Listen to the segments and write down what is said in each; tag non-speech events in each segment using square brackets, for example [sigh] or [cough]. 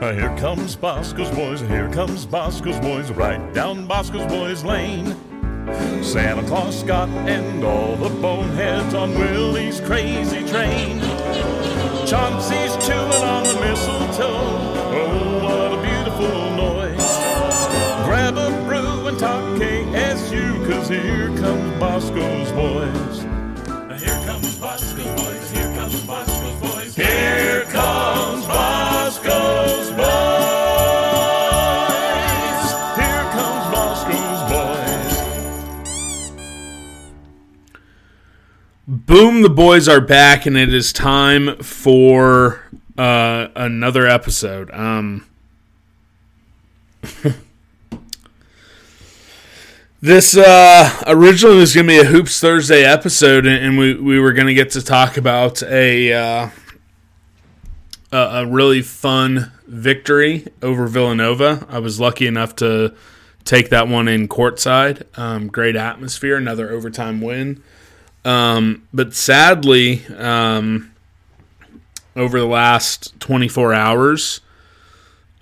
Uh, here comes Bosco's boys, here comes Bosco's boys, right down Bosco's boys lane. Santa Claus Scott and all the boneheads on Willie's crazy train. Chauncey's chewing on the mistletoe. Oh, what a beautiful noise. Grab a brew and talk KSU, cause here comes Bosco's boys. Here comes Bosco's boys, here comes Bosco's boys. Here Boom, the boys are back, and it is time for uh, another episode. Um, [laughs] this uh, originally was going to be a Hoops Thursday episode, and, we, we were going to get to talk about a, uh, a a really fun victory over Villanova. I was lucky enough to take that one in courtside. Um, great atmosphere, another overtime win. Um, but sadly, um, over the last 24 hours,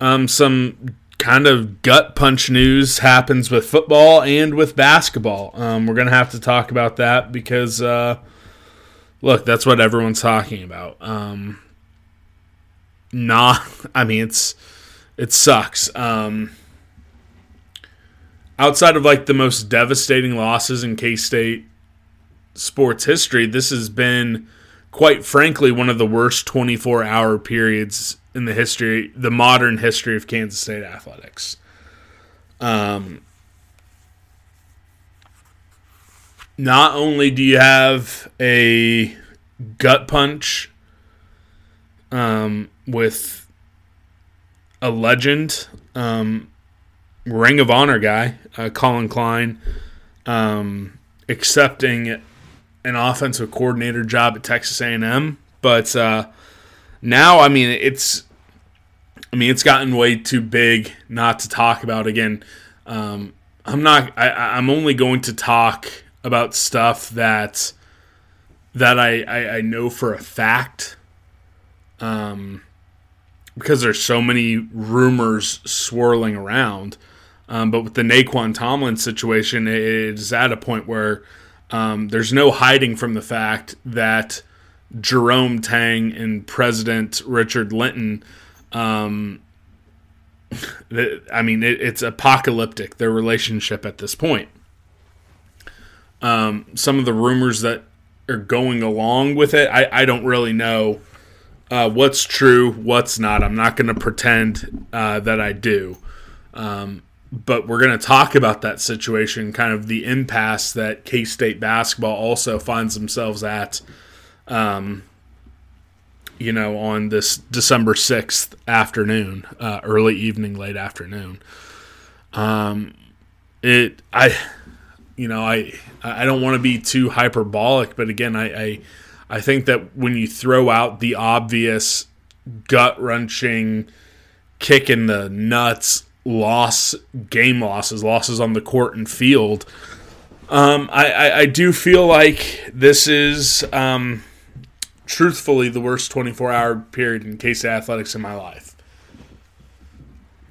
um, some kind of gut punch news happens with football and with basketball. Um, we're going to have to talk about that because, uh, look, that's what everyone's talking about. Um, nah, [laughs] I mean, it's, it sucks. Um, outside of like the most devastating losses in K State sports history, this has been, quite frankly, one of the worst 24 hour periods in the history, the modern history of Kansas State athletics. Um, not only do you have a gut punch um, with a legend, um, Ring of Honor guy, uh, Collin Klein, um, accepting an offensive coordinator job at Texas A&M, but uh, now I mean it's I mean it's gotten way too big not to talk about again. Um, I'm not I, I'm only going to talk about stuff that that I, I, I know for a fact. Um, because there's so many rumors swirling around. Um, but with the Nae'Qwan Tomlin situation, it is at a point where um, there's no hiding from the fact that Jerome Tang and President Richard Linton, um, [laughs] I mean, it, it's apocalyptic, their relationship at this point. Um, some of the rumors that are going along with it, I, I don't really know uh, what's true, what's not. I'm not going to pretend uh, that I do. Um, but we're going to talk about that situation, kind of the impasse that K State basketball also finds themselves at, um, you know, on this December 6th afternoon, uh, early evening, late afternoon. Um, it, I, you know, I, I don't want to be too hyperbolic, but again, I, I, I think that when you throw out the obvious gut wrenching kick in the nuts loss, game losses, losses on the court and field, um, I, I, I, do feel like this is um, truthfully the worst 24 hour period in K State athletics in my life.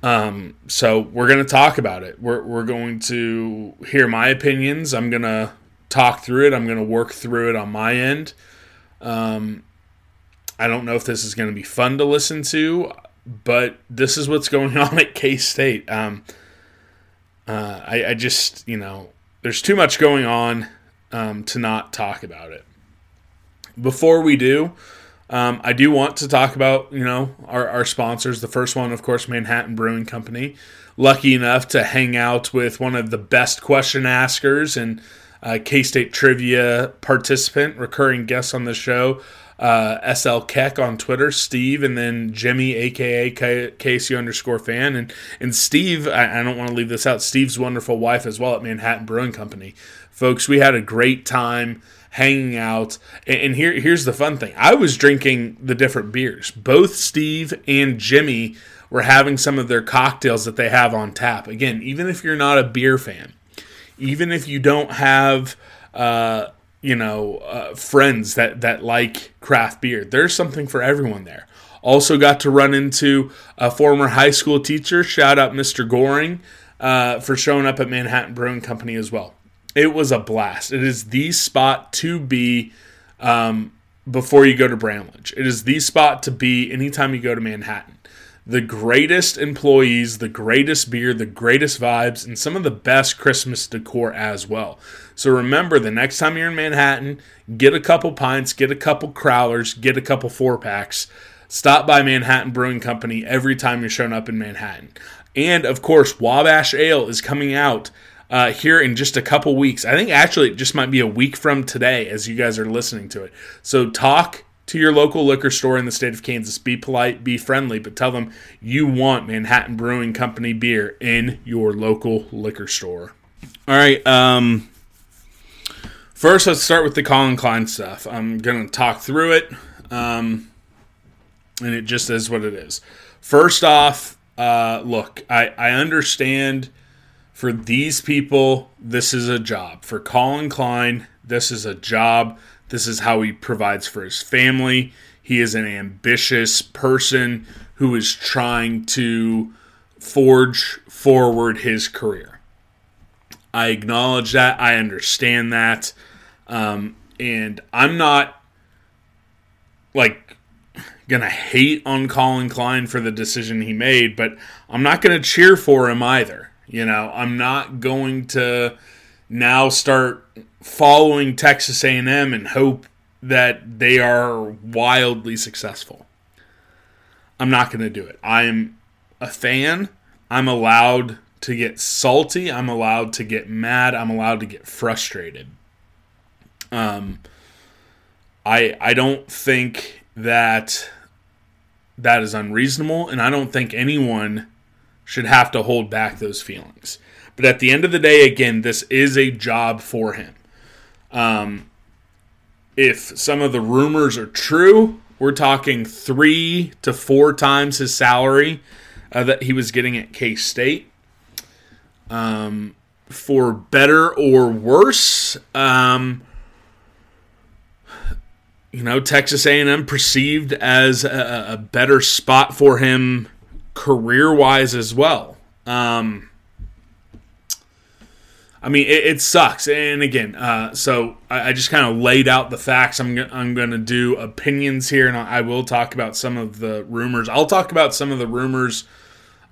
Um, so we're going to talk about it. We're, we're going to hear my opinions. I'm going to talk through it. I'm going to work through it on my end. Um, I don't know if this is going to be fun to listen to, but this is what's going [laughs] on at K State. Um, uh, I, I, just, you know, there's too much going on um, to not talk about it. Before we do, um, I do want to talk about, you know, our, our sponsors. The first one, of course, Manhattan Brewing Company. Lucky enough to hang out with one of the best question askers and uh, K State trivia participant, recurring guest on the show, uh, SL Keck on Twitter, Steve, and then Jimmy, aka KSU underscore fan, and and Steve. I, I don't want to leave this out. Steve's wonderful wife as well at Manhattan Brewing Company, folks. We had a great time hanging out. And, here, here's the fun thing I was drinking the different beers. Both Steve and Jimmy were having some of their cocktails that they have on tap. Again, even if you're not a beer fan, even if you don't have, uh, you know, uh, friends that, that like craft beer, there's something for everyone there. Also, got to run into a former high school teacher. Shout out Mr. Goring uh, for showing up at Manhattan Brewing Company as well it was a blast. It is the spot to be um, before you go to Bramlage. It is the spot to be anytime you go to Manhattan. The greatest employees, the greatest beer, the greatest vibes, and some of the best Christmas decor as well. So remember, the next time you're in Manhattan, get a couple pints, get a couple crowlers, get a couple four packs. Stop by Manhattan Brewing Company every time you're showing up in Manhattan. And of course, Wabash Ale is coming out uh, here in just a couple weeks. I think actually it just might be a week from today as you guys are listening to it. So talk to your local liquor store in the state of Kansas. Be polite, be friendly, but tell them you want Manhattan Brewing Company beer in your local liquor store. All right. Um, first, let's start with the Collin Klein stuff. I'm going to talk through it, um, and it just is what it is. First off, uh, look, I, I understand – for these people, this is a job. For Collin Klein, this is a job. This is how he provides for his family. He is an ambitious person who is trying to forge forward his career. I acknowledge that. I understand that. Um, and I'm not like gonna hate on Collin Klein for the decision he made, but I'm not gonna cheer for him either. You know, I'm not going to now start following Texas A&M and hope that they are wildly successful. I'm not going to do it. I'm a fan. I'm allowed to get salty. I'm allowed to get mad. I'm allowed to get frustrated. Um, I I don't think that that is unreasonable, and I don't think anyone should have to hold back those feelings. But at the end of the day, again, this is a job for him. Um, if some of the rumors are true, we're talking three to four times his salary uh, that he was getting at K State. Um, for better or worse, um, you know, Texas A&M perceived as a, a better spot for him career wise as well. Um, I mean, it, it, sucks. And again, uh, so I, I just kind of laid out the facts. I'm, g- I'm going to do opinions here, and I will talk about some of the rumors. I'll talk about some of the rumors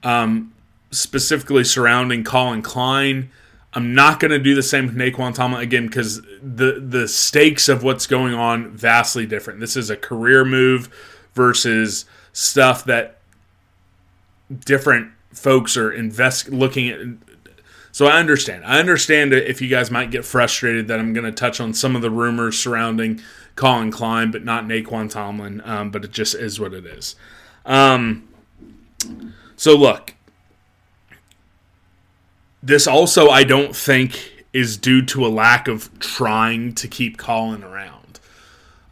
um, specifically surrounding Collin Klein. I'm not going to do the same with Nae'Qwan Tomlin again because the the stakes of what's going on vastly different. This is a career move versus stuff that different folks are invest looking at so I understand. I understand if you guys might get frustrated that I'm going to touch on some of the rumors surrounding Collin Klein, but not Nae'Qwan Tomlin. Um, but it just is what it is. Um, so look, this also I don't think is due to a lack of trying to keep Collin around.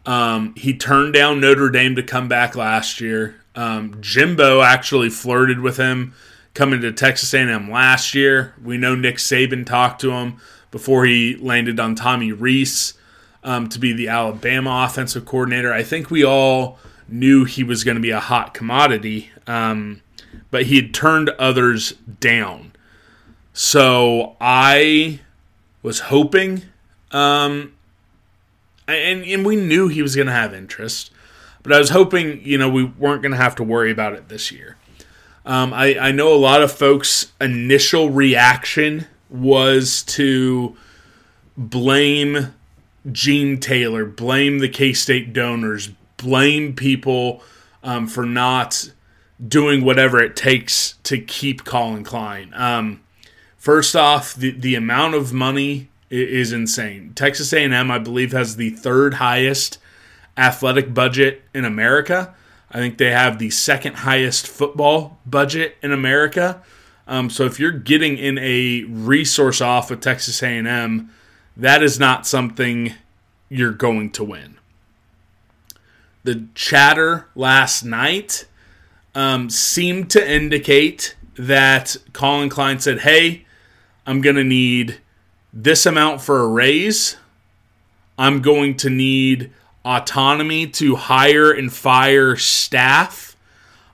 Um, he turned down Notre Dame to come back last year. Um, Jimbo actually flirted with him coming to Texas A&M last year. We know Nick Saban talked to him before he landed on Tommy Rees um, to be the Alabama offensive coordinator. I think we all knew he was going to be a hot commodity, um, but he had turned others down. So I was hoping, um, and, and we knew he was going to have interest, but I was hoping, you know, we weren't going to have to worry about it this year. Um, I, I know a lot of folks' initial reaction was to blame Gene Taylor, blame the K State donors, blame people um, for not doing whatever it takes to keep Collin Klein. Um, first off, the, the amount of money is insane. Texas A&M, I believe, has the third highest athletic budget in America. I think they have the second highest football budget in America. Um, so if you're getting in a resource off with Texas A&M, that is not something you're going to win. The chatter last night um, seemed to indicate that Collin Klein said, "Hey, I'm going to need this amount for a raise. I'm going to need autonomy to hire and fire staff.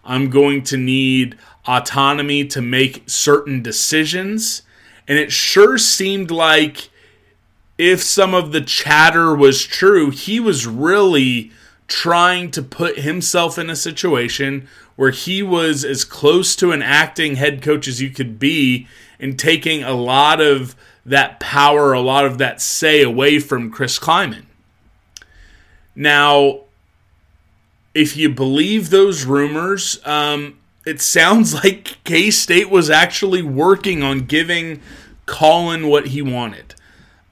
I'm going to need autonomy to make certain decisions. And it sure seemed like if some of the chatter was true, he was really trying to put himself in a situation where he was as close to an acting head coach as you could be and taking a lot of that power, a lot of that say away from Chris Klieman. Now, if you believe those rumors, um, it sounds [laughs] like K State was actually working on giving Collin what he wanted.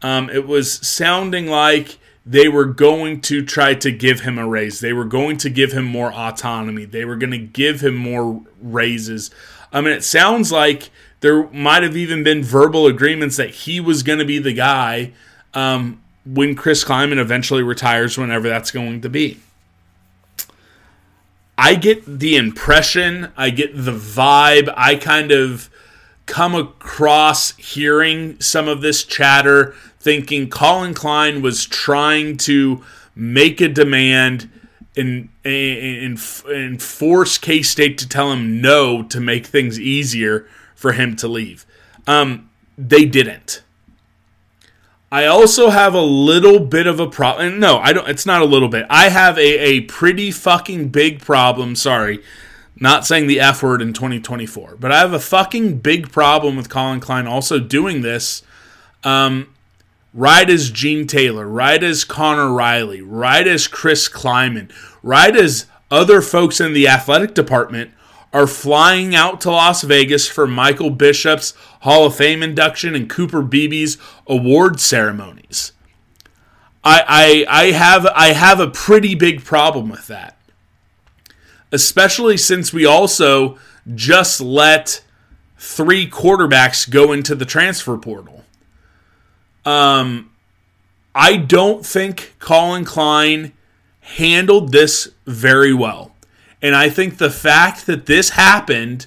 Um, it was sounding like they were going to try to give him a raise. They were going to give him more autonomy. They were going to give him more raises. I mean, it sounds like there might have even been verbal agreements that he was going to be the guy um, when Chris Klieman eventually retires, whenever that's going to be. I get the impression, I get the vibe, I kind of come across hearing some of this chatter, thinking Collin Klein was trying to make a demand and, and, and force K State to tell him no to make things easier for him to leave. Um, they didn't. I also have a little bit of a problem. No, I don't. It's not a little bit. I have a, a pretty fucking big problem. Sorry, not saying the F word in 2024, but I have a fucking big problem with Collin Klein also doing this. Um, right as Gene Taylor, right as Conor Riley, right as Chris Klieman, right as other folks in the athletic department are flying out to Las Vegas for Michael Bishop's Hall of Fame induction and Cooper Beebe's award ceremonies. I, I, I have I have a pretty big problem with that. Especially since we also just let three quarterbacks go into the transfer portal. Um I don't think Collin Klein handled this very well. And I think the fact that this happened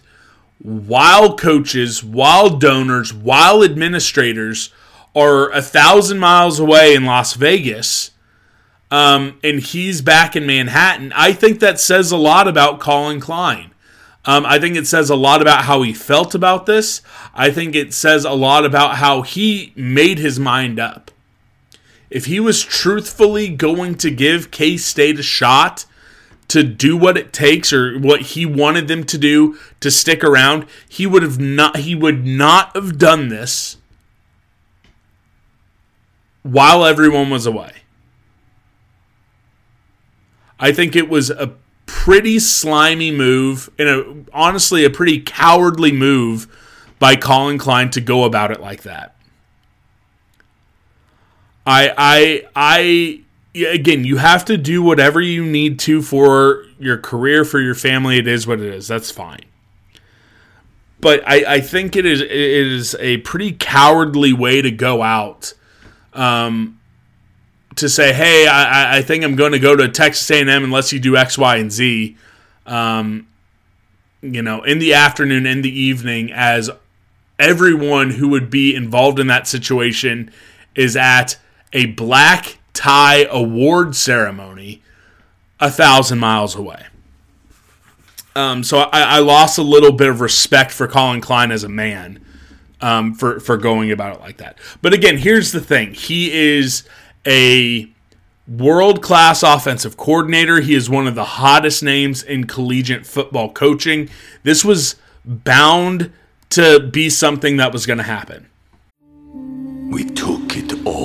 while coaches, while donors, while administrators are a thousand miles away in Las Vegas, um, and he's back in Manhattan, I think that says a lot about Collin Klein. Um, I think it says a lot about how he felt about this. I think it says a lot about how he made his mind up. If he was truthfully going to give K State a shot to do what it takes or what he wanted them to do to stick around, he would have not he would not have done this while everyone was away. I think it was a pretty slimy move and a, honestly a pretty cowardly move by Collin Klein to go about it like that. I I I again, you have to do whatever you need to for your career, for your family. It is what it is. That's fine. But I, I think it is it is a pretty cowardly way to go out um, to say, "Hey, I, I think I'm going to go to Texas A&M unless you do X, Y, and Z." Um, you know, in the afternoon, in the evening, as everyone who would be involved in that situation is at a black tie award ceremony a thousand miles away. Um, so I, I, lost a little bit of respect for Collin Klein as a man um, for for going about it like that. But again, here's the thing: he is a world class offensive coordinator. He is one of the hottest names in collegiate football coaching. This was bound to be something that was going to happen. We took it all.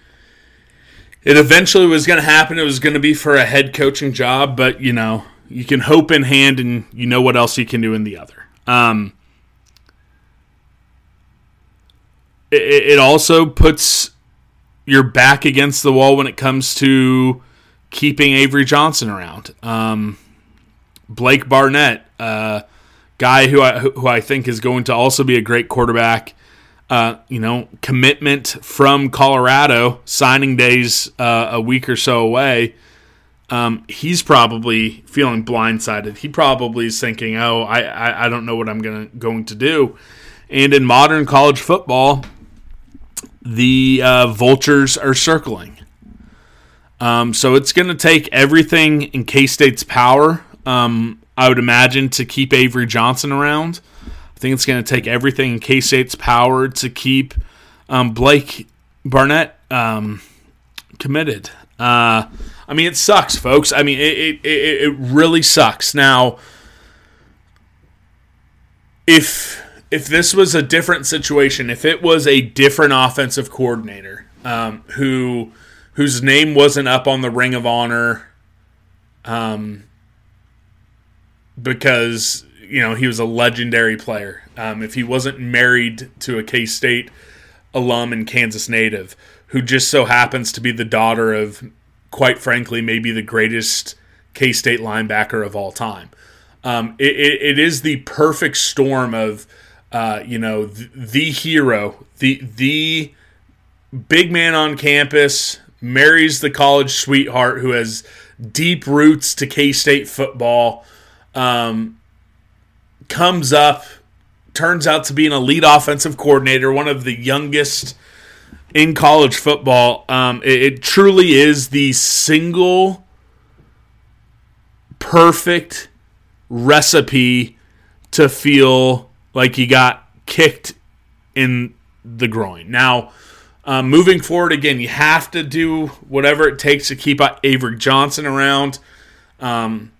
it eventually was going to happen, it was going to be for a head coaching job, but you know, you can hope in hand and you know what else you can do in the other. Um, it, it also puts your back against the wall when it comes to keeping Avery Johnson around. Um, Blake Barnett, uh, guy who I who I think is going to also be a great quarterback. Uh, you know, commitment from Colorado, signing days uh, a week or so away. Um, he's probably feeling blindsided. He probably is thinking, "Oh, I, I, I don't know what I'm gonna going to do." And in modern college football, the uh, vultures are circling. Um, so it's going to take everything in K State's power, um, I would imagine, to keep Avery Johnson around. Think it's going to take everything in K State's power to keep um, Blake Barnett um, committed. Uh, I mean, it sucks, folks. I mean, it, it, it, it really sucks. Now, if if this was a different situation, if it was a different offensive coordinator um, who whose name wasn't up on the Ring of Honor, um, because you know he was a legendary player. Um, if he wasn't married to a K State alum and Kansas native, who just so happens to be the daughter of, quite frankly, maybe the greatest K State linebacker of all time. Um, it, it, it is the perfect storm of uh, you know, the, the hero, the the big man on campus marries the college sweetheart who has deep roots to K State football. Um, comes up, turns out to be an elite offensive coordinator, one of the youngest in college football. Um, it, it truly is the single perfect recipe to feel like he got kicked in the groin. Now, um, moving forward, again, you have to do whatever it takes to keep Avery Johnson around. Um,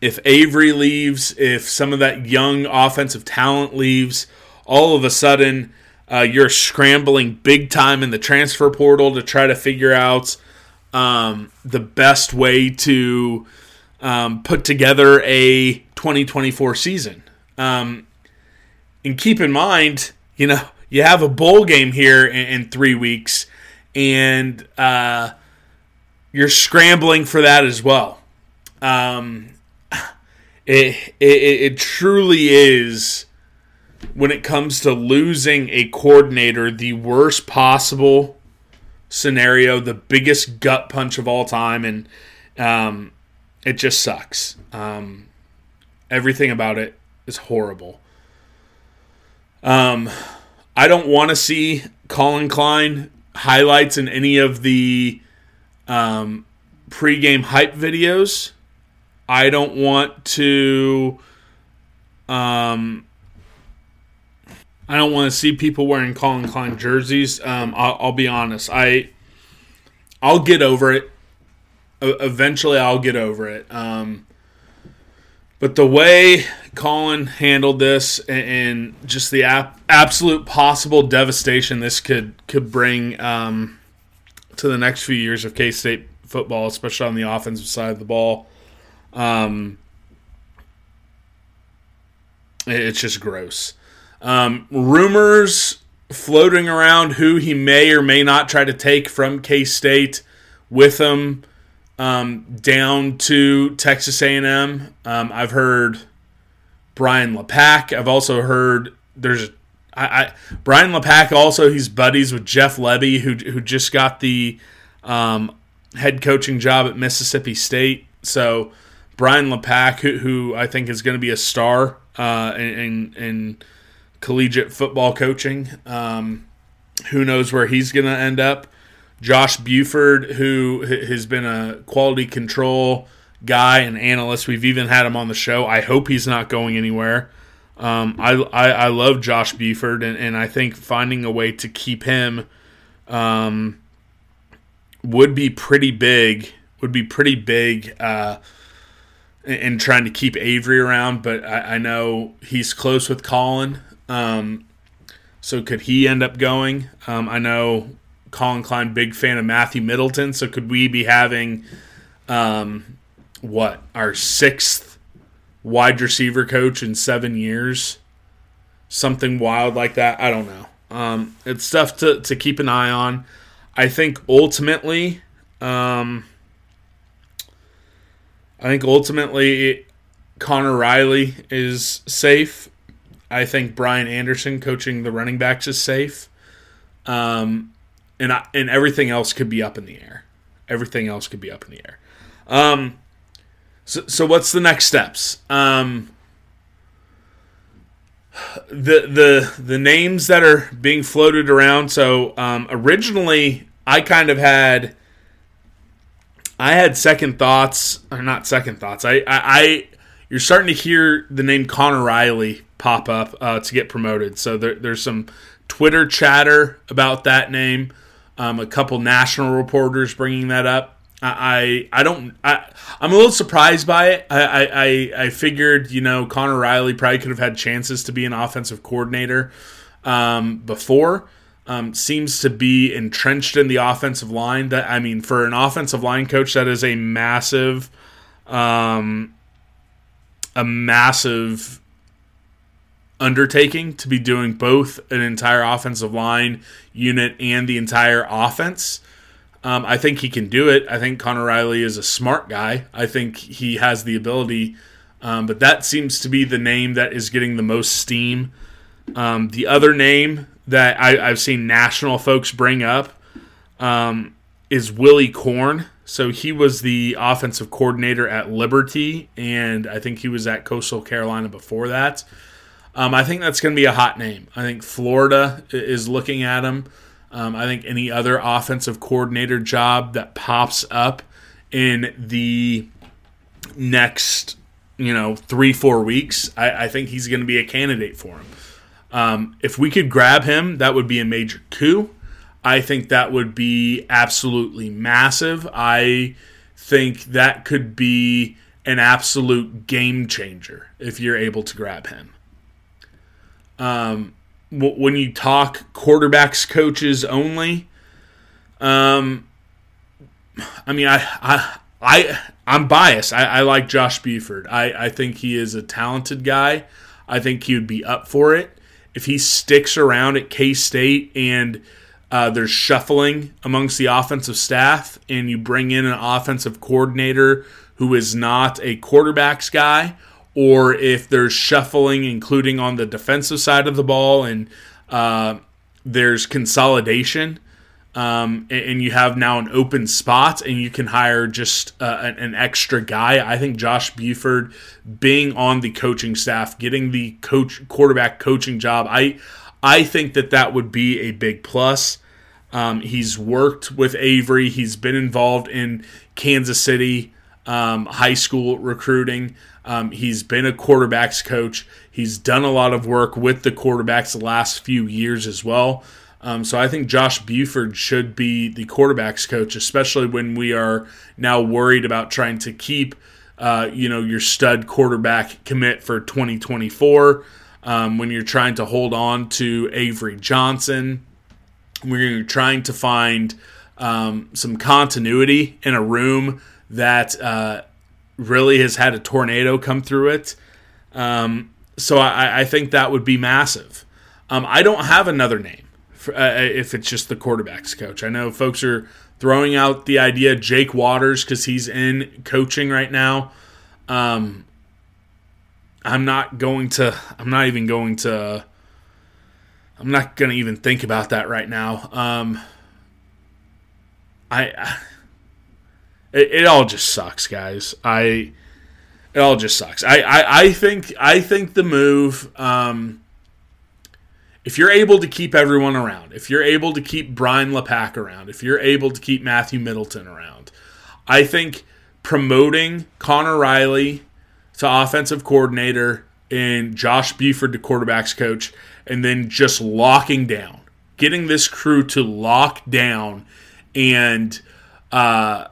if Avery leaves, if some of that young offensive talent leaves, all of a sudden uh, you're scrambling big time in the transfer portal to try to figure out um, the best way to um, put together a 2024 season. Um, and keep in mind, you know, you have a bowl game here in, in three weeks, and uh, you're scrambling for that as well. Um, it, it, it truly is when it comes to losing a coordinator the worst possible scenario the biggest gut punch of all time and um, it just sucks um, everything about it is horrible um, I don't want to see collin Klein highlights in any of the um, pregame hype videos. I don't want to. Um, I don't want to see people wearing Collin Klein jerseys. Um, I'll, I'll, be honest. I I'll get over it. Eventually, I'll get over it. Um, but the way Collin handled this and, and just the ap- absolute possible devastation this could could bring um, to the next few years of K State football, especially on the offensive side of the ball. Um, it's just gross. Um, rumors floating around who he may or may not try to take from K State with him um, down to Texas A&M. Um, I've heard Brian Lepak. I've also heard there's I, I Brian Lepak also he's buddies with Jeff Lebby who who just got the um, head coaching job at Mississippi State. So Brian Lepak, who, who I think is going to be a star uh, in, in collegiate football coaching. Um, who knows where he's going to end up? Josh Buford, who has been a quality control guy and analyst. We've even had him on the show. I hope he's not going anywhere. Um, I, I, I love Josh Buford, and, and I think finding a way to keep him um, would be pretty big. Would be pretty big. Uh, and trying to keep Avery around, but I, I know he's close with Collin. Um, so could he end up going? Um, I know Collin Klein, big fan of Matthew Middleton. So could we be having um, what our sixth wide receiver coach in seven years? Something wild like that. I don't know. Um, it's stuff to, to keep an eye on. I think ultimately, um, I think ultimately Conor Riley is safe. I think Brian Anderson coaching the running backs is safe. Um, and I, and everything else could be up in the air. Everything else could be up in the air. Um, so, so what's the next steps? Um, the the the names that are being floated around. So um, originally, I kind of had I had second thoughts, or not second thoughts. I, I, I you're starting to hear the name Conor Riley pop up uh, to get promoted. So there, there's some Twitter chatter about that name. Um, a couple national reporters bringing that up. I, I, don't. I, I'm a little surprised by it. I, I, I figured you know Conor Riley probably could have had chances to be an offensive coordinator um, before um, seems to be entrenched in the offensive line. That I mean, for an offensive line coach, that is a massive, um, a massive undertaking to be doing both an entire offensive line unit and the entire offense. Um, I think he can do it. I think Conor Riley is a smart guy. I think he has the ability, um, but that seems to be the name that is getting the most steam. Um, the other name that I, have seen national folks bring up um, is Willy Korn. So he was the offensive coordinator at Liberty, and I think he was at Coastal Carolina before that. Um, I think that's going to be a hot name. I think Florida is looking at him. Um, I think any other offensive coordinator job that pops up in the next, you know, three, four weeks, I, I think he's going to be a candidate for him. Um, if we could grab him, that would be a major coup. I think that would be absolutely massive. I think that could be an absolute game changer if you're able to grab him. Um, when you talk quarterbacks coaches only, um, I mean, I, I, I, I'm biased. I, I like Josh Buford. I, I think he is a talented guy. I think he would be up for it if he sticks around at K State and uh, there's shuffling amongst the offensive staff, and you bring in an offensive coordinator who is not a quarterbacks guy, or if there's shuffling, including on the defensive side of the ball, and uh, there's consolidation um, and, you have now an open spot, and you can hire just uh, an, an, extra guy. I think Josh Buford being on the coaching staff, getting the coach quarterback coaching job, I I think that that would be a big plus. Um, he's worked with Avery. He's been involved in Kansas City um, high school recruiting. Um, he's been a quarterbacks coach. He's done a lot of work with the quarterbacks the last few years as well. Um, so I think Josh Buford should be the quarterbacks coach, especially when we are now worried about trying to keep, uh, you know, your stud quarterback commit for 2024. Um, when you're trying to hold on to Avery Johnson, when you're trying to find um, some continuity in a room that uh, really has had a tornado come through it. Um, so I, I, think that would be massive. Um, I don't have another name for, uh, if it's just the quarterbacks coach. I know folks are throwing out the idea Jake Waters because he's in coaching right now. Um, I'm not going to. I'm not even going to. I'm not going to even think about that right now. Um, I, I it, it, all just sucks, guys. I it all just sucks. I I, I think I think the move. Um, if you're able to keep everyone around, if you're able to keep Brian Lepak around, if you're able to keep Matthew Middleton around, I think promoting Conor Riley to offensive coordinator and Josh Buford to quarterbacks coach, and then just locking down, getting this crew to lock down and uh,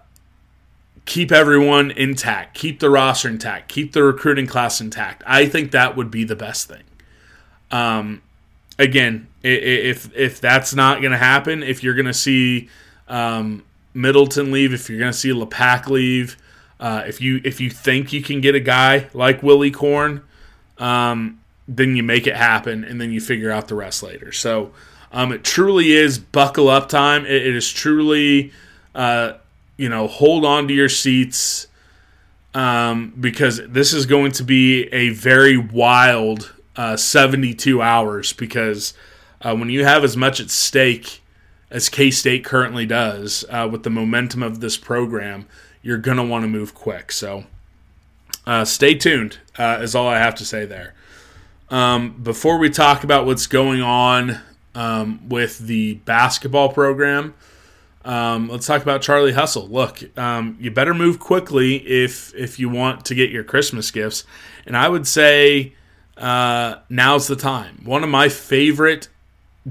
keep everyone intact, keep the roster intact, keep the recruiting class intact. I think that would be the best thing. Um, again, if if that's not going to happen, if you're going to see um, Middleton leave, if you're going to see Lepak leave, uh, if you if you think you can get a guy like Willy Korn, um, then you make it happen, and then you figure out the rest later. So um, it truly is buckle up time. it, it is truly, uh, you know, hold on to your seats um, because this is going to be a very wild uh, 72 hours. Because uh, when you have as much at stake as K State currently does uh, with the momentum of this program you're going to want to move quick. So uh, stay tuned, uh, is all I have to say there. Um, before we talk about what's going on um, with the basketball program, um, let's talk about Charlie Hustle. Look, um, you better move quickly if if you want to get your Christmas gifts, and I would say uh, now's the time. One of my favorite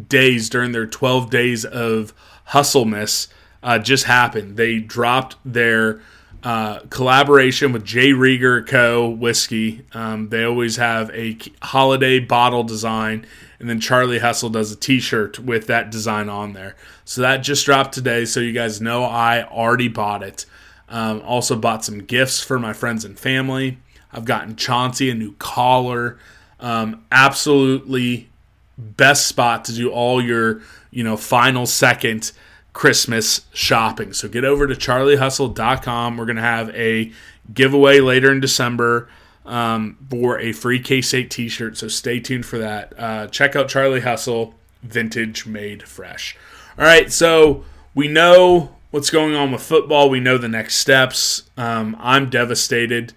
days during their 12 days of hustleness uh, just happened. They dropped their uh, collaboration with J. Rieger Co. whiskey. Um, they always have a holiday bottle design, and then Charlie Hustle does a T-shirt with that design on there. So that just dropped today. So you guys know I already bought it. Um, also bought some gifts for my friends and family. I've gotten Chauncey a new collar. Um, absolutely best spot to do all your you know final second Christmas shopping. So get over to charliehustle.com. We're going to have a giveaway later in December um, for a free K State t shirt. So stay tuned for that. Uh, check out Charlie Hustle, vintage made fresh. All right, so we know what's going on with football. We know the next steps. Um, I'm devastated.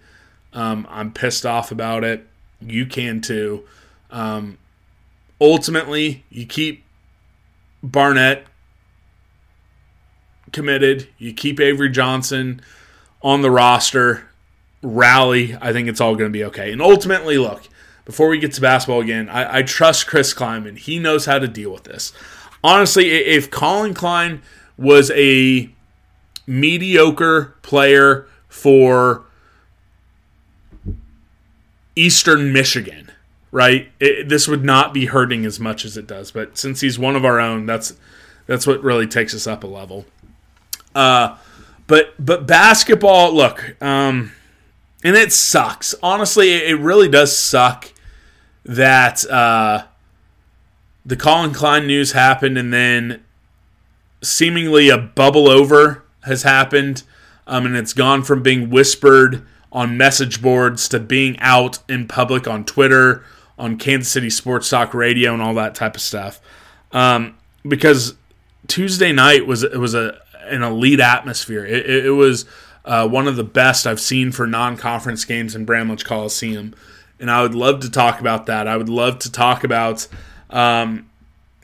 Um, I'm pissed off about it. You can too. Um, ultimately, you keep Barnett committed. You keep Avery Johnson on the roster. Rally. I think it's all going to be okay. And ultimately, look, before we get to basketball again, I, I trust Chris Klieman. He knows how to deal with this. Honestly, if Collin Klein was a mediocre player for Eastern Michigan, right? It, this would not be hurting as much as it does. But since he's one of our own, that's that's what really takes us up a level. Uh, but but basketball, look, um, and it sucks. Honestly, it really does suck that uh, the Collin Klein news happened, and then seemingly a bubble over has happened, um, and it's gone from being whispered on message boards to being out in public on Twitter, on Kansas City Sports Talk Radio, and all that type of stuff. Um, because Tuesday night was it was a an elite atmosphere. It, it, it was uh, one of the best I've seen for non-conference games in Bramlage Coliseum, and I would love to talk about that. I would love to talk about, um,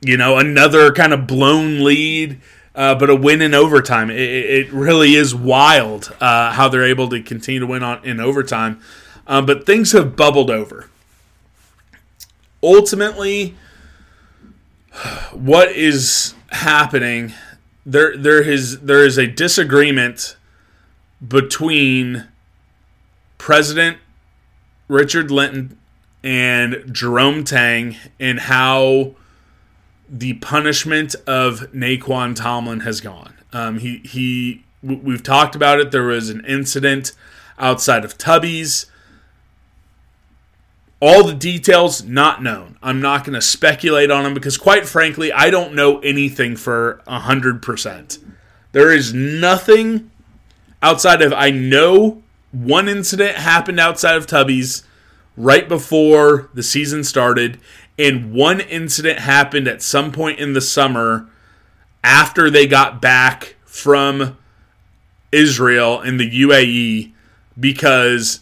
you know, another kind of blown lead. Uh, but a win in overtime. It, it really is wild uh, how they're able to continue to win on in overtime. Um, but things have bubbled over. Ultimately, what is happening there there is there is a disagreement between President Richard Linton and Jerome Tang in how the punishment of Nae'Qwan Tomlin has gone. Um, he he. We've talked about it. There was an incident outside of Tubby's. All the details not known. I'm not going to speculate on them because, quite frankly, I don't know anything for hundred percent. There is nothing outside of I know one incident happened outside of Tubby's right before the season started, and one incident happened at some point in the summer after they got back from Israel in the UAE because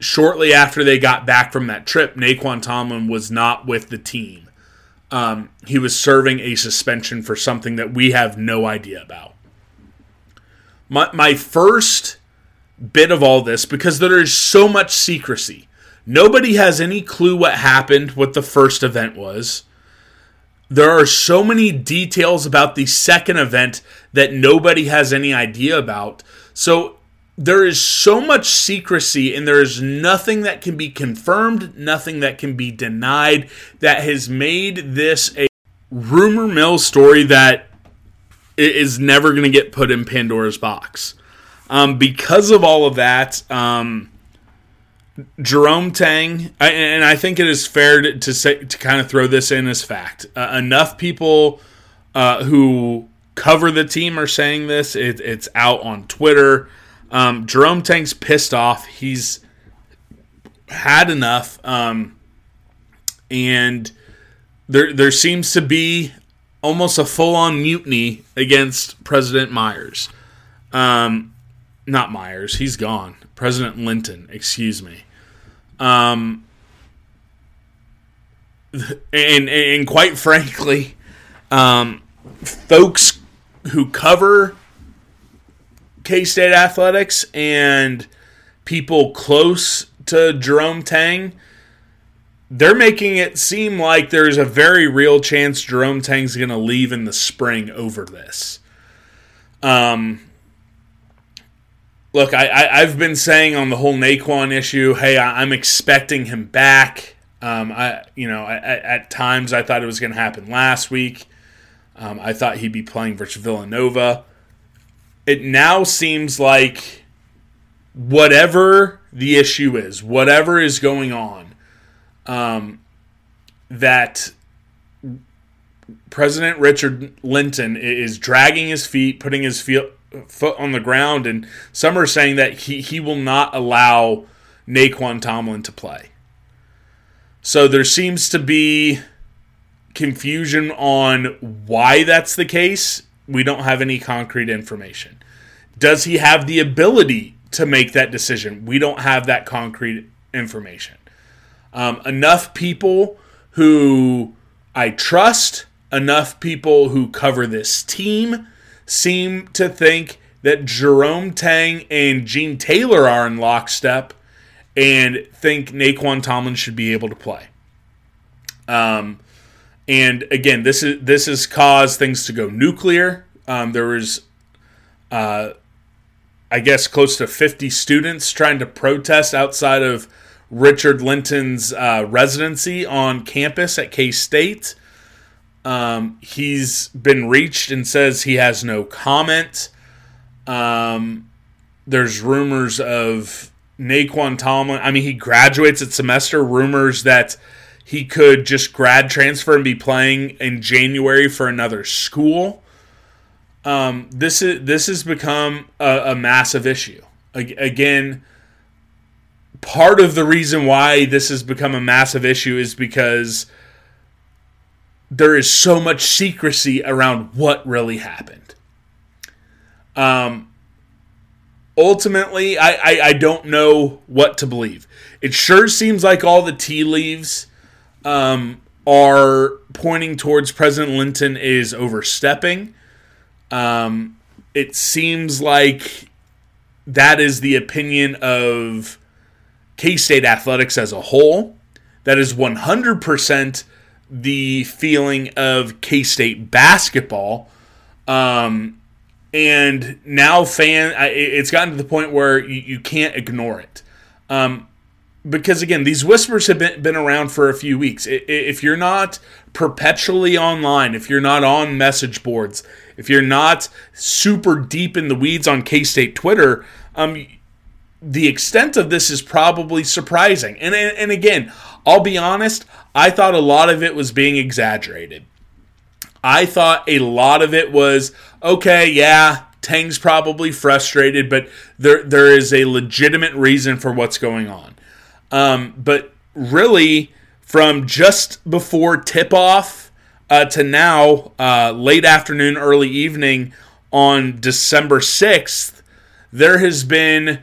shortly after they got back from that trip, Nae'Qwan Tomlin was not with the team. Um, he was serving a suspension for something that we have no idea about. My, my first bit of all this, because there is so much secrecy, nobody has any clue what happened, what the first event was. There are so many details about the second event that nobody has any idea about. So there is so much secrecy and there is nothing that can be confirmed, nothing that can be denied that has made this a rumor mill story that is never going to get put in Pandora's box. Um, because of all of that, um, Jerome Tang, and I think it is fair to, say to kind of throw this in as fact. Uh, enough people uh, who cover the team are saying this. It, it's out on Twitter. Um, Jerome Tang's pissed off. He's had enough, um, and there there seems to be almost a full on mutiny against President Myers. Um, not Myers, he's gone. President Linton, excuse me. Um, and, and quite frankly, um, folks who cover K State athletics and people close to Jerome Tang, they're making it seem like there's a very real chance Jerome Tang's going to leave in the spring over this. Um, look, I, I have been saying on the whole Nae'Qwan issue, hey, I, am expecting him back. Um, I you know at, at times I thought it was going to happen last week. Um, I thought he'd be playing versus Villanova. It now seems like whatever the issue is, whatever is going on, um, that President Richard Linton is dragging his feet, putting his feet foot on the ground, and some are saying that he, he will not allow Nae'Qwan Tomlin to play. So there seems to be confusion on why that's the case. We don't have any concrete information. Does he have the ability to make that decision? We don't have that concrete information. Um, enough people who I trust, enough people who cover this team seem to think that Jerome Tang and Gene Taylor are in lockstep and think Nae'Qwan Tomlin should be able to play. Um, and again, this is this has caused things to go nuclear. Um, there was, uh, I guess, close to 50 students trying to protest outside of Richard Linton's uh, residency on campus at K State. Um, he's been reached and says he has no comment. Um, there's rumors of Nae'Qwan Tomlin. I mean, he graduates at semester. Rumors that he could just grad transfer and be playing in January for another school. Um, this is this has become a, a massive issue. Again, part of the reason why this has become a massive issue is because there is so much secrecy around what really happened. Um, ultimately, I, I, I don't know what to believe. It sure seems like all the tea leaves um, are pointing towards President Linton is overstepping. Um, it seems like that is the opinion of K State athletics as a whole. That is 100% the feeling of K State basketball. Um, and now fan, it's gotten to the point where you, you can't ignore it. Um, because again, these whispers have been, been around for a few weeks. If you're not perpetually online, if you're not on message boards, if you're not super deep in the weeds on K State Twitter, um, the extent of this is probably surprising. And, and and again, I'll be honest, I thought a lot of it was being exaggerated. I thought a lot of it was okay, yeah, Tang's probably frustrated, but there there is a legitimate reason for what's going on. Um, but really, from just before tip off uh, to now, uh, late afternoon, early evening on December 6th, there has been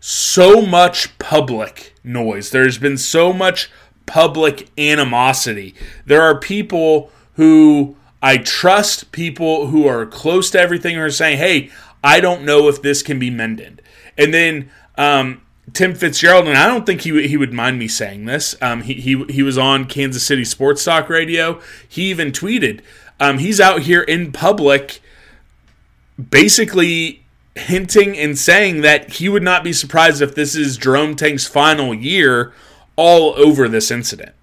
so much public noise. There's been so much public animosity. There are people who I trust, people who are close to everything, who are saying, hey, I don't know if this can be mended. And then um, Tim Fitzgerald, and I don't think he he would mind me saying this. Um, he, he he was on Kansas City Sports Talk Radio. He even tweeted, um, he's out here in public, basically hinting and saying that he would not be surprised if this is Jerome Tang's final year, all over this incident.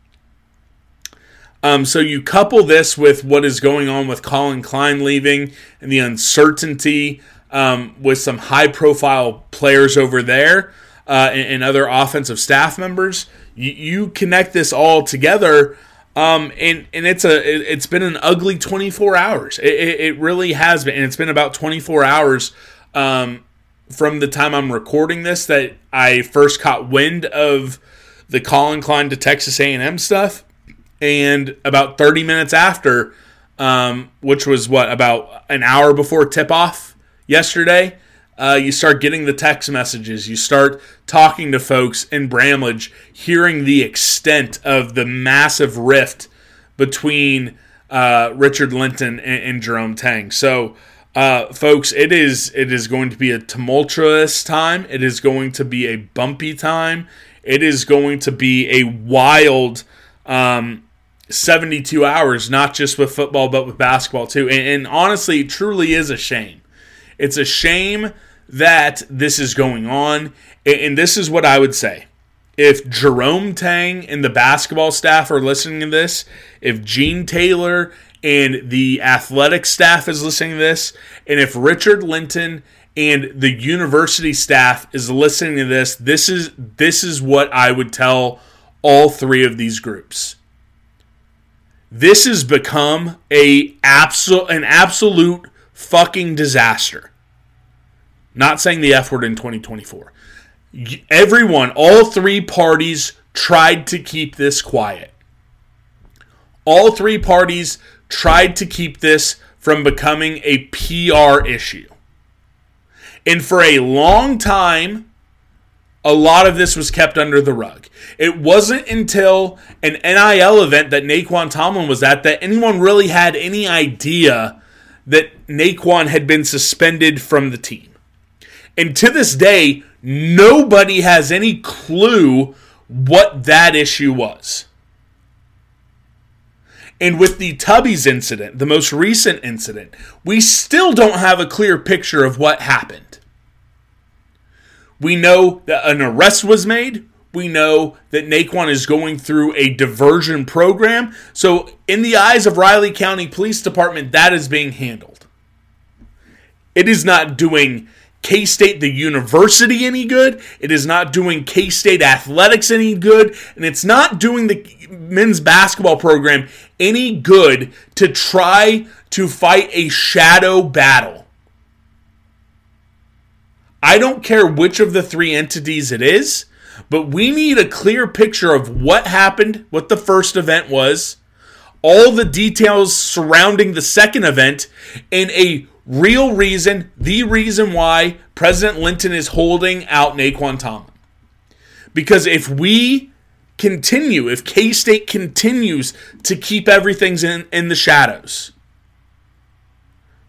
Um, so you couple this with what is going on with Collin Klein leaving and the uncertainty um, with some high profile players over there uh, and, and, other offensive staff members. You, you connect this all together, um, and and it's a it, has been an ugly 24 hours. It, it, it, really has been, and it's been about 24 hours um, from the time I'm recording this that I first caught wind of the Collin Klein to Texas A&M stuff, and about 30 minutes after, um, which was what about an hour before tip off yesterday uh, you start getting the text messages. You start talking to folks in Bramlage, hearing the extent of the massive rift between uh, Richard Linton and, and, Jerome Tang. So, uh, folks, it is it is going to be a tumultuous time. It is going to be a bumpy time. It is going to be a wild um, 72 hours, not just with football, but with basketball too. And, and honestly, it truly is a shame. It's a shame that this is going on. And this is what I would say. If Jerome Tang and the basketball staff are listening to this, if Gene Taylor and the athletic staff is listening to this, and if Richard Linton and the university staff is listening to this, this is this is what I would tell all three of these groups. This has become a absolute an absolute fucking disaster. Not saying the F word in 2024. Everyone, all three parties tried to keep this quiet. All three parties tried to keep this from becoming a PR issue. And for a long time, a lot of this was kept under the rug. It wasn't until an NIL event that Nae'Qwan Tomlin was at that anyone really had any idea that Nae'Qwan had been suspended from the team. And to this day, nobody has any clue what that issue was. And with the Tubby's incident, the most recent incident, we still don't have a clear picture of what happened. We know that an arrest was made. We know that Nae'Qwan is going through a diversion program. So, in the eyes of Riley County Police Department, that is being handled. It is not doing K State, the university, any good. It is not doing K State athletics any good. And it's not doing the men's basketball program any good to try to fight a shadow battle. I don't care which of the three entities it is, but we need a clear picture of what happened, what the first event was, all the details surrounding the second event, and a real reason, the reason why President Linton is holding out Nae'Qwan Tomlin. Because if we continue, if K State continues to keep everything in, in the shadows,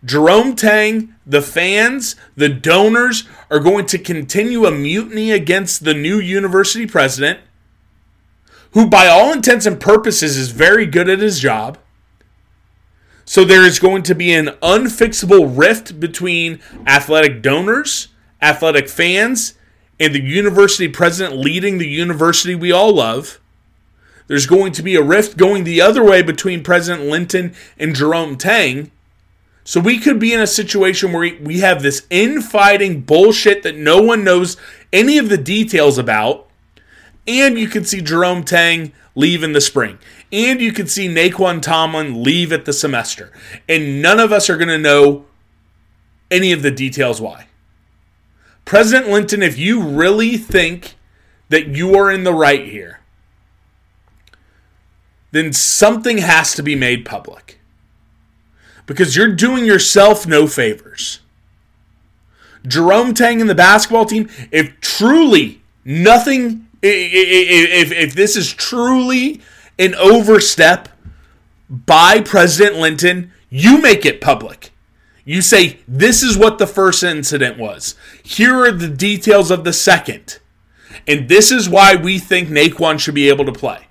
Jerome Tang, the fans, the donors are going to continue a mutiny against the new university president, who, by all intents and purposes, is very good at his job. So there is going to be an unfixable rift between athletic donors, athletic fans, and the university president leading the university we all love. There's going to be a rift going the other way between President Linton and Jerome Tang. So we could be in a situation where we have this infighting bullshit that no one knows any of the details about. And you could see Jerome Tang leave in the spring. And you could see Nae'Qwan Tomlin leave at the semester. And none of us are going to know any of the details why. President Linton, if you really think that you are in the right here, then something has to be made public. Because you're doing yourself no favors. Jerome Tang and the basketball team, if truly nothing, if, if, this is truly an overstep by President Linton, you make it public. You say, this is what the first incident was. Here are the details of the second. And this is why we think Nae'Qwan should be able to play.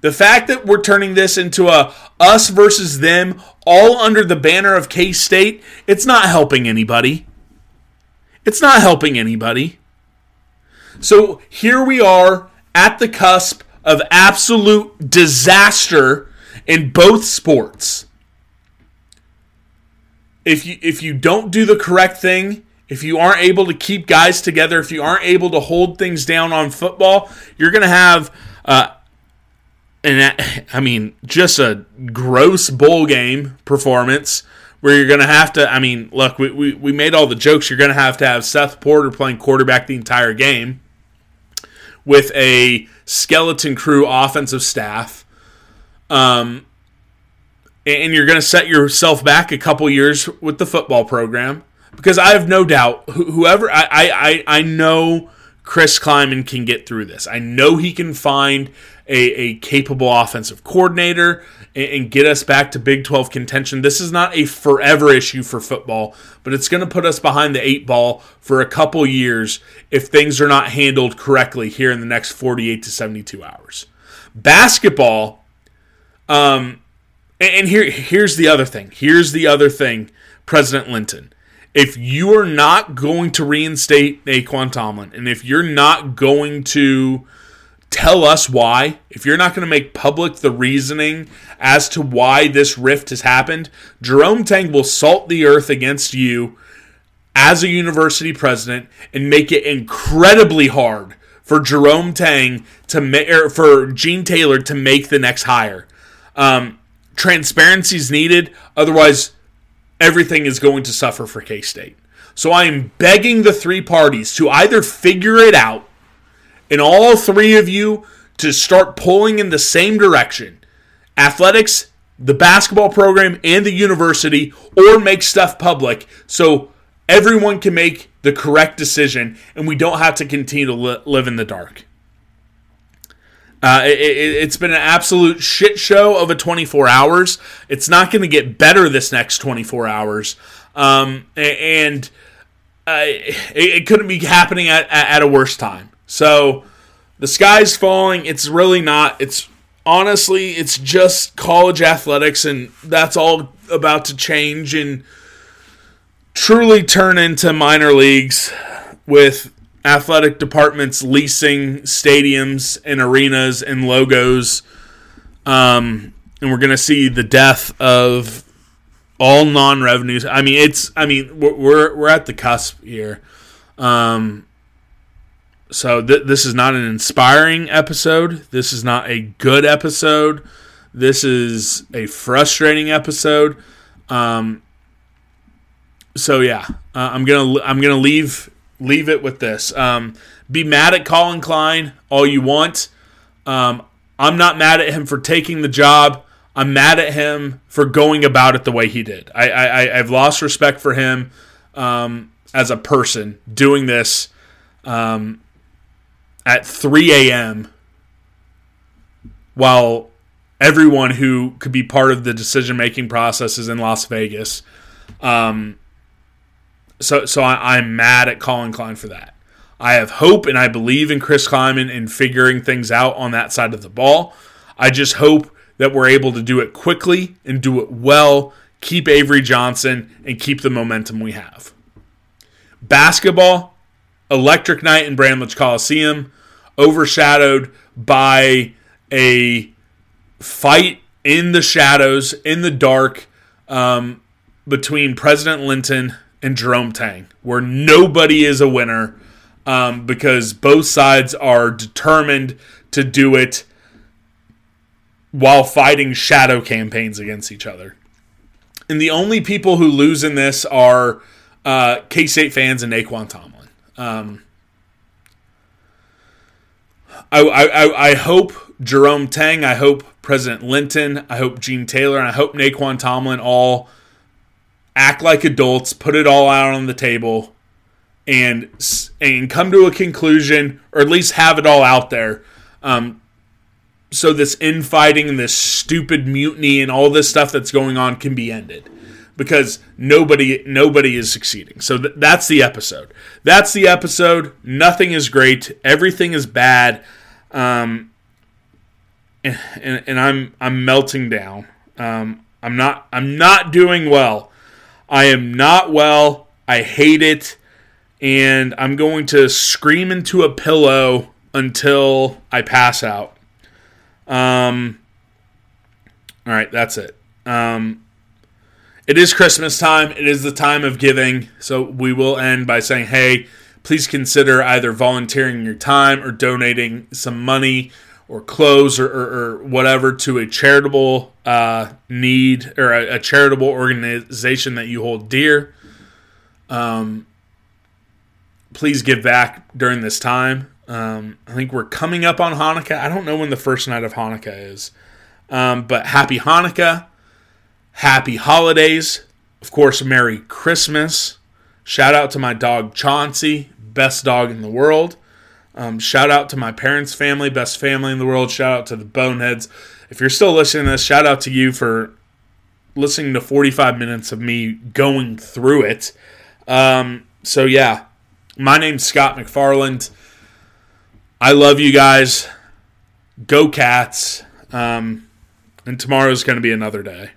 The fact that we're turning this into a us versus them, all under the banner of K State, it's not helping anybody. It's not helping anybody. So here we are at the cusp of absolute disaster in both sports if you if you don't do the correct thing, if you aren't able to keep guys together, if you aren't able to hold things down on football, you're going to have uh, and [laughs] I mean just a gross bowl game performance where you're going to have to I mean, look, we, we, we made all the jokes. You're going to have to have Seth Porter playing quarterback the entire game with a skeleton crew offensive staff. Um, and you're going to set yourself back a couple years with the football program because I have no doubt whoever I I I know Chris Klieman can get through this. I know he can find a, a capable offensive coordinator and, and get us back to Big 12 contention. This is not a forever issue for football, but it's going to put us behind the eight ball for a couple years if things are not handled correctly here in the next 48 to 72 hours. Basketball, um, and here, here's the other thing. Here's the other thing, President Linton. If you are not going to reinstate Nae'Qwan Tomlin, and if you're not going to tell us why, if you're not going to make public the reasoning as to why this rift has happened, Jerome Tang will salt the earth against you as a university president and make it incredibly hard for Jerome Tang to ma- for Gene Taylor to make the next hire. Um, transparency is needed. Otherwise, everything is going to suffer for K State. So I am begging the three parties to either figure it out and all three of you to start pulling in the same direction athletics, the basketball program, and the university, or make stuff public so everyone can make the correct decision and we don't have to continue to li- live in the dark. Uh, it, has been an absolute shit show of a 24 hours. It's not going to get better this next 24 hours. Um, and uh, it, it, couldn't be happening at, at a worse time. So the sky's falling. It's really not. It's honestly, it's just college athletics, and that's all about to change and truly turn into minor leagues with athletic departments leasing stadiums and arenas and logos. Um, and we're going to see the death of all non-revenues. I mean, it's. I mean, we're we're at the cusp here. Um, so th- this is not an inspiring episode. This is not a good episode. This is a frustrating episode. Um, so yeah, uh, I'm gonna I'm gonna leave leave it with this. Um, be mad at Collin Klein all you want. Um, I'm not mad at him for taking the job. I'm mad at him for going about it the way he did. I, I I've lost respect for him um, as a person doing this um, at 3 a.m. while everyone who could be part of the decision making process is in Las Vegas. Um, so so I, am mad at Collin Klein for that. I have hope and I believe in Chris Klieman in figuring things out on that side of the ball. I just hope that we're able to do it quickly and do it well, keep Avery Johnson, and keep the momentum we have. Basketball, Electric Night in Bramlage Coliseum, overshadowed by a fight in the shadows, in the dark, um, between President Linton and Jerome Tang, where nobody is a winner um, because both sides are determined to do it while fighting shadow campaigns against each other. And the only people who lose in this are uh, K State fans and Nae'Qwan Tomlin. Um, I, I, I hope Jerome Tang, I hope President Linton, I hope Gene Taylor, and I hope Nae'Qwan Tomlin all act like adults, put it all out on the table, and and come to a conclusion, or at least have it all out there. Um, so this infighting and this stupid mutiny and all this stuff that's going on can be ended because nobody nobody is succeeding. So th- that's the episode. That's the episode. Nothing is great. Everything is bad. Um, and, and, and I'm I'm melting down. Um, I'm not I'm not doing well. I am not well. I hate it, and I'm going to scream into a pillow until I pass out. Um, all right, that's it. Um, it is Christmas time. It is the time of giving. So we will end by saying, hey, please consider either volunteering your time or donating some money or clothes or, or, or whatever to a charitable uh, need or a, a, charitable organization that you hold dear. Um, please give back during this time. Um, I think we're coming up on Hanukkah. I don't know when the first night of Hanukkah is, um, but happy Hanukkah, happy holidays, of course, Merry Christmas. Shout out to my dog Chauncey, best dog in the world. Um, shout out to my parents' family, best family in the world. Shout out to the Boneheads. If you're still listening to this, shout out to you for listening to 45 minutes of me going through it. Um, so, yeah, my name's Scott McFarland. I love you guys. Go Cats. Um, and tomorrow's going to be another day.